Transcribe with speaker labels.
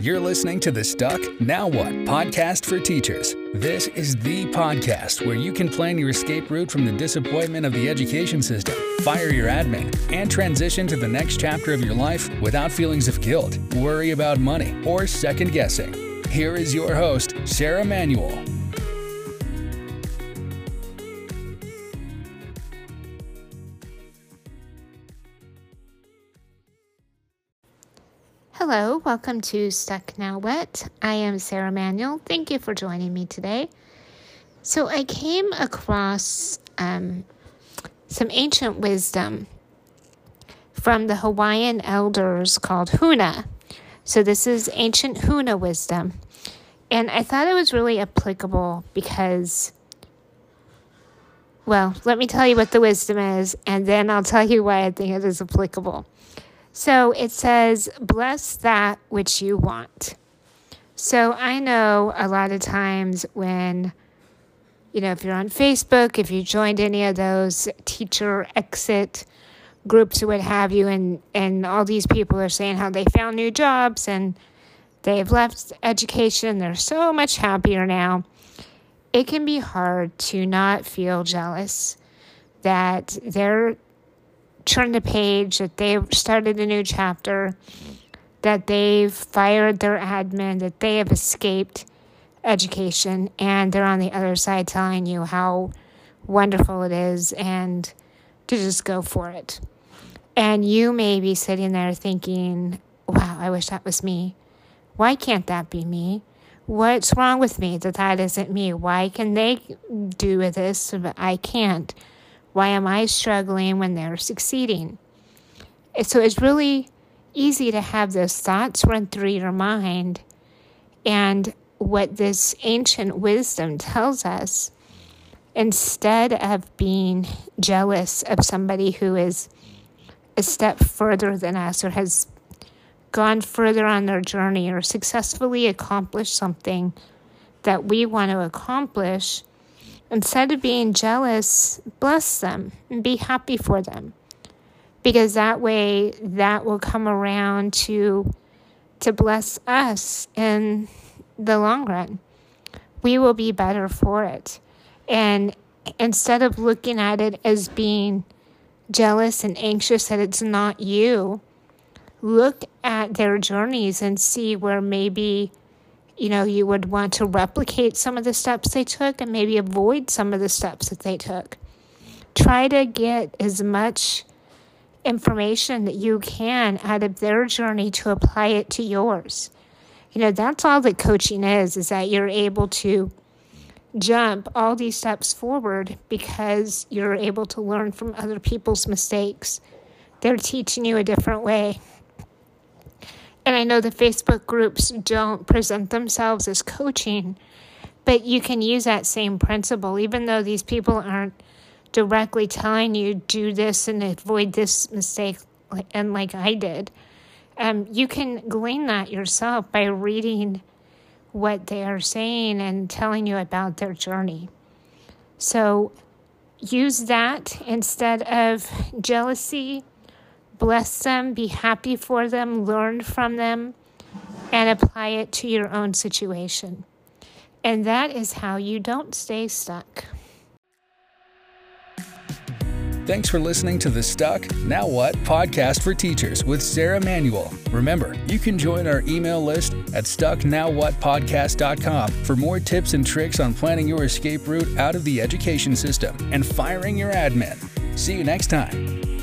Speaker 1: You're listening to the Stuck Now What podcast for teachers. This is the podcast where you can plan your escape route from the disappointment of the education system, fire your admin, and transition to the next chapter of your life without feelings of guilt, worry about money, or second guessing. Here is your host, Sarah Manuel.
Speaker 2: Hello, welcome to Stuck Now What. I am Sarah Manuel. Thank you for joining me today. So, I came across um, some ancient wisdom from the Hawaiian elders called Huna. So, this is ancient Huna wisdom. And I thought it was really applicable because, well, let me tell you what the wisdom is, and then I'll tell you why I think it is applicable. So it says, bless that which you want. So I know a lot of times when, you know, if you're on Facebook, if you joined any of those teacher exit groups or what have you, and, and all these people are saying how they found new jobs and they've left education, they're so much happier now. It can be hard to not feel jealous that they're turned the page, that they've started a new chapter, that they've fired their admin, that they have escaped education, and they're on the other side telling you how wonderful it is and to just go for it. And you may be sitting there thinking, wow, I wish that was me. Why can't that be me? What's wrong with me that that isn't me? Why can they do this but I can't? Why am I struggling when they're succeeding? So it's really easy to have those thoughts run through your mind. And what this ancient wisdom tells us, instead of being jealous of somebody who is a step further than us or has gone further on their journey or successfully accomplished something that we want to accomplish, Instead of being jealous, bless them and be happy for them. Because that way that will come around to to bless us in the long run. We will be better for it. And instead of looking at it as being jealous and anxious that it's not you, look at their journeys and see where maybe you know, you would want to replicate some of the steps they took and maybe avoid some of the steps that they took. Try to get as much information that you can out of their journey to apply it to yours. You know, that's all that coaching is, is that you're able to jump all these steps forward because you're able to learn from other people's mistakes. They're teaching you a different way. And I know the Facebook groups don't present themselves as coaching, but you can use that same principle, even though these people aren't directly telling you do this and avoid this mistake, and like I did. Um, you can glean that yourself by reading what they are saying and telling you about their journey. So use that instead of jealousy bless them, be happy for them, learn from them, and apply it to your own situation. And that is how you don't stay stuck.
Speaker 1: Thanks for listening to the Stuck Now What podcast for teachers with Sarah Manuel. Remember, you can join our email list at stucknowwhatpodcast.com for more tips and tricks on planning your escape route out of the education system and firing your admin. See you next time.